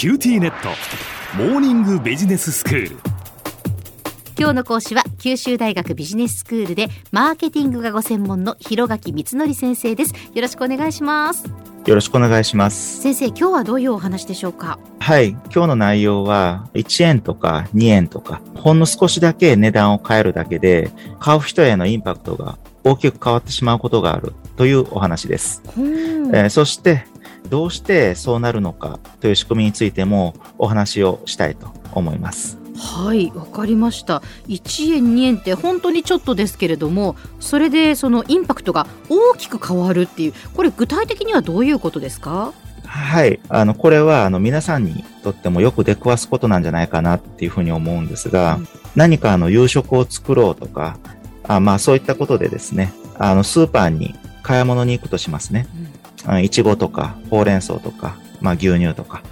キューティーネット。モーニングビジネススクール。今日の講師は九州大学ビジネススクールでマーケティングがご専門の広垣光則先生です。よろしくお願いします。よろしくお願いします。先生今日はどういうお話でしょうか？はい。今日の内容は1円とか2円とかほんの少しだけ値段を変えるだけで買う人へのインパクトが大きく変わってしまうことがあるというお話です、えー、そしてどうしてそうなるのかという仕組みについてもお話をしたいと思います。はいわかりました1円2円って本当にちょっとですけれどもそれでそのインパクトが大きく変わるっていうこれ具体的にはどういうことですか？はい。あの、これは、あの、皆さんにとってもよく出くわすことなんじゃないかなっていうふうに思うんですが、うん、何かあの、夕食を作ろうとか、あまあ、そういったことでですね、あの、スーパーに買い物に行くとしますね。いちごとか、ほうれん草とか、まあ牛乳とか。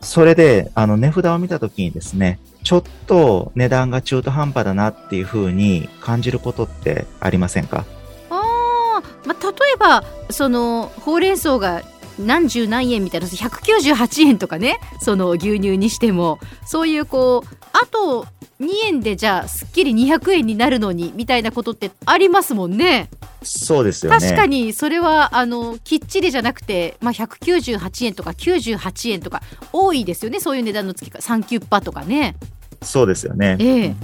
それで、あの値札を見たときにですね、ちょっと値段が中途半端だなっていうふうに感じることってありませんか？ああ、まあ、例えば、その、ほうれん草が何十何円みたいな198円とかねその牛乳にしてもそういうこうあと2円でじゃあすっきり200円になるのにみたいなことってありますもんね。そうですよね確かにそれはあのきっちりじゃなくて、まあ、198円とか98円とか多いですよねそういう値段の付き方サンキュッパとかね。そうですよね、ええ、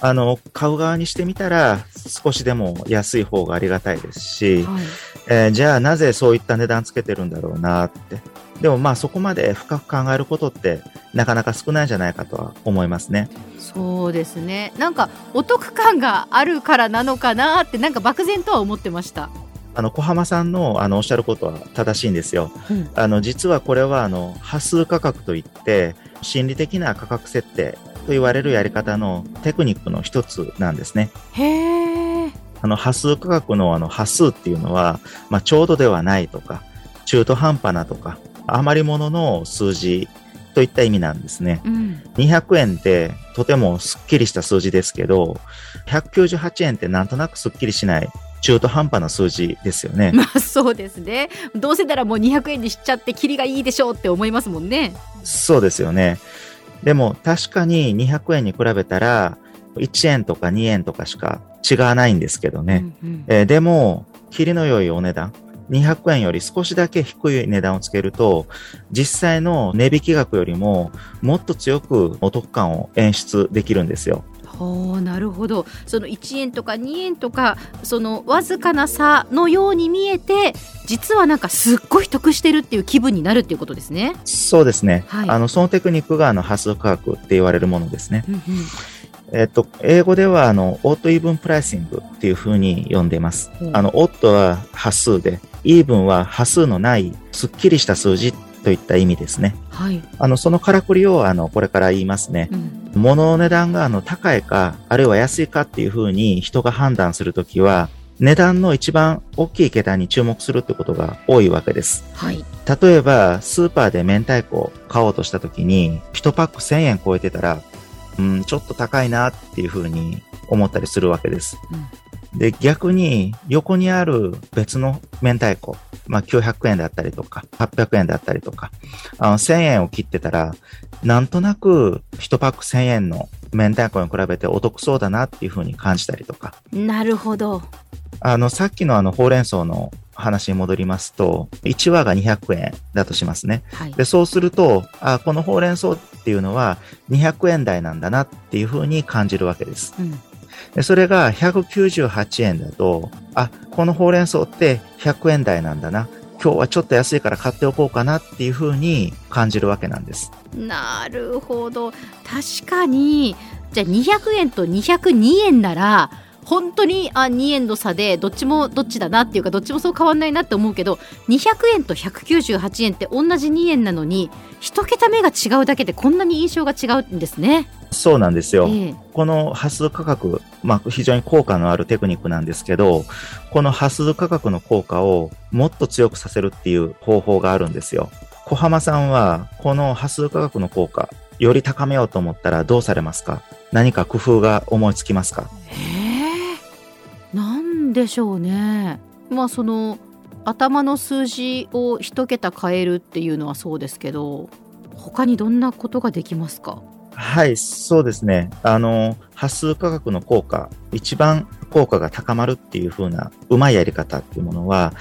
あの買う側にしてみたら少しでも安い方がありがたいですし、はい、えー、じゃあなぜそういった値段つけてるんだろうなってでもまあそこまで深く考えることってなかなか少ないんじゃないかとは思いますね。そうですね。なんかお得感があるからなのかなってなんか漠然とは思ってました。あの小浜さんのあのおっしゃることは正しいんですよ、うん、あの実はこれはあの波数価格といって心理的な価格設定と言われるやり方のテクニックの一つなんですね。へあの波数価格のあの波数っていうのは、まあ、ちょうどではないとか中途半端なとか余り物の数字といった意味なんですね。うん、200円ってとてもすっきりした数字ですけど、198円ってなんとなくすっきりしない中途半端な数字ですよね。まあそうですね。どうせならもう200円にしちゃってキリがいいでしょうって思いますもんね。そうですよね。でも確かに200円に比べたら1円とか2円とかしか違わないんですけどね。うんうん、えー、でも、キリの良いお値段。200円より少しだけ低い値段をつけると、実際の値引き額よりももっと強くお得感を演出できるんですよ。おなるほどその1円とか2円とかそのわずかな差のように見えて実はなんかすっごい得してるっていう気分になるっていうことですね。そうですね、はい、あのそのテクニックがあの端数価格って言われるものですね。うんうんえっと、英語では、あの、 odd even pricing っていう風に呼んでいます。うん、あの、 odd は端数で、 even は端数のない、すっきりした数字といった意味ですね。はい。あの、そのからくりを、あの、これから言いますね。うん、物の値段が、あの、高いか、あるいは安いかっていう風に人が判断するときは、値段の一番大きい桁に注目するってことが多いわけです。はい。例えば、スーパーで明太子を買おうとしたときに、1パック1000円超えてたら、うん、ちょっと高いなっていうふうに思ったりするわけです。うん、で、逆に横にある別の明太子、まあ900円だったりとか、800円だったりとか、あの1000円を切ってたら、なんとなく1パック1000円の明太子に比べてお得そうだなっていうふうに感じたりとか。なるほど。あの、さっきのあの、ほうれん草の話に戻りますと、1話が200円だとしますね。はい、でそうすると、あ、このほうれん草っていうのは200円台なんだなっていうふうに感じるわけです。うん、でそれが198円だと、あ、このほうれん草って100円台なんだな。今日はちょっと安いから買っておこうかなっていうふうに感じるわけなんです。なるほど。確かに、じゃあ200円と202円なら、本当にあ2円の差でどっちもどっちだなっていうかどっちもそう変わんないなって思うけど200円と198円って同じ2円なのに1桁目が違うだけでこんなに印象が違うんですね。そうなんですよ。えー、この波数価格、まあ、非常に効果のあるテクニックなんですけど、この波数価格の効果をもっと強くさせるっていう方法があるんですよ。小浜さんは、この波数価格の効果、より高めようと思ったらどうされますか？何か工夫が思いつきますか？えーでしょうね。まあその頭の数字を一桁変えるっていうのはそうですけど他にどんなことができますか？はい、そうですね。あの、端数価格の効果、一番効果が高まるっていう風なうまいやり方っていうものは、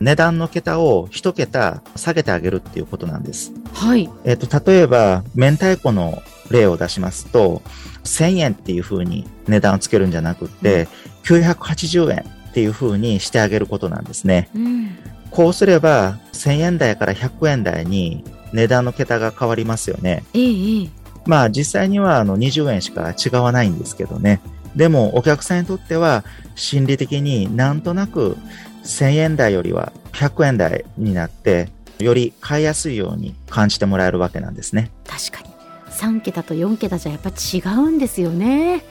値段の桁を一桁下げてあげるっていうことなんです。はい。えっ、と、例えば、明太子の例を出しますと、1000円っていう風に値段をつけるんじゃなくって、980円っていう風にしてあげることなんですね。うん。こうすれば、1000円台から100円台に値段の桁が変わりますよね。ええええ。まあ実際にはあの20円しか違わないんですけどね。でもお客さんにとっては心理的になんとなく1000円台よりは100円台になってより買いやすいように感じてもらえるわけなんですね。確かに3桁と4桁じゃやっぱ違うんですよね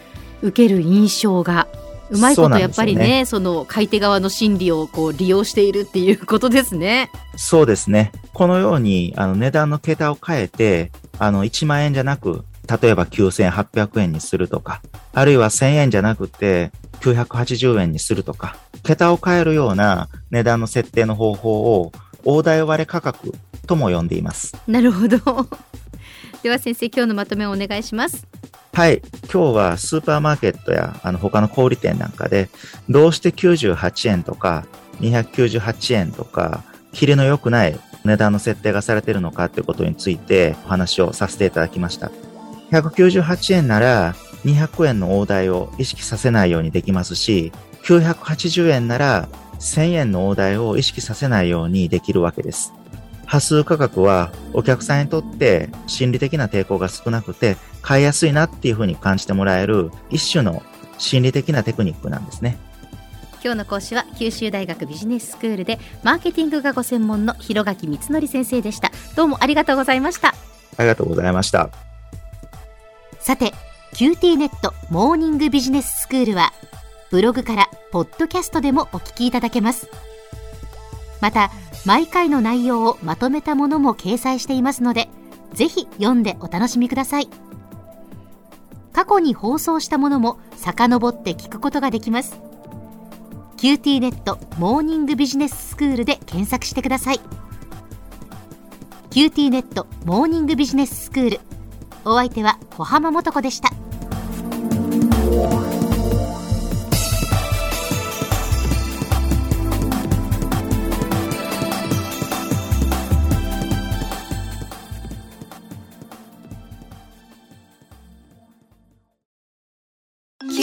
受ける印象がうまいことやっぱりねその買い手側の心理をこう利用しているっていうことですねそうですね。このようにあの値段の桁を変えてあの1万円じゃなく例えば9800円にするとか、あるいは1000円じゃなくて980円にするとか、桁を変えるような値段の設定の方法を大台割れ価格とも呼んでいます。なるほど では先生今日のまとめをお願いしますはい。今日はスーパーマーケットやあの他の小売店なんかで、どうして98円とか298円とか、キレの良くない値段の設定がされているのかということについてお話をさせていただきました。198円なら200円の大台を意識させないようにできますし、980円なら1000円の大台を意識させないようにできるわけです。波数価格はお客さんにとって心理的な抵抗が少なくて買いやすいなっていうふうに感じてもらえる一種の心理的なテクニックなんですね。今日の講師は九州大学ビジネススクールでマーケティングがご専門の広垣光則先生でしたどうもありがとうございましたありがとうございました。さて QT ネットモーニングビジネススクールはブログからポッドキャストでもお聞きいただけますまた毎回の内容をまとめたものも掲載していますのでぜひ読んでお楽しみください。過去に放送したものも遡って聞くことができます。QT ネットモーニングビジネススクールで検索してください。QT ネットモーニングビジネススクール。お相手は小浜もとこでした。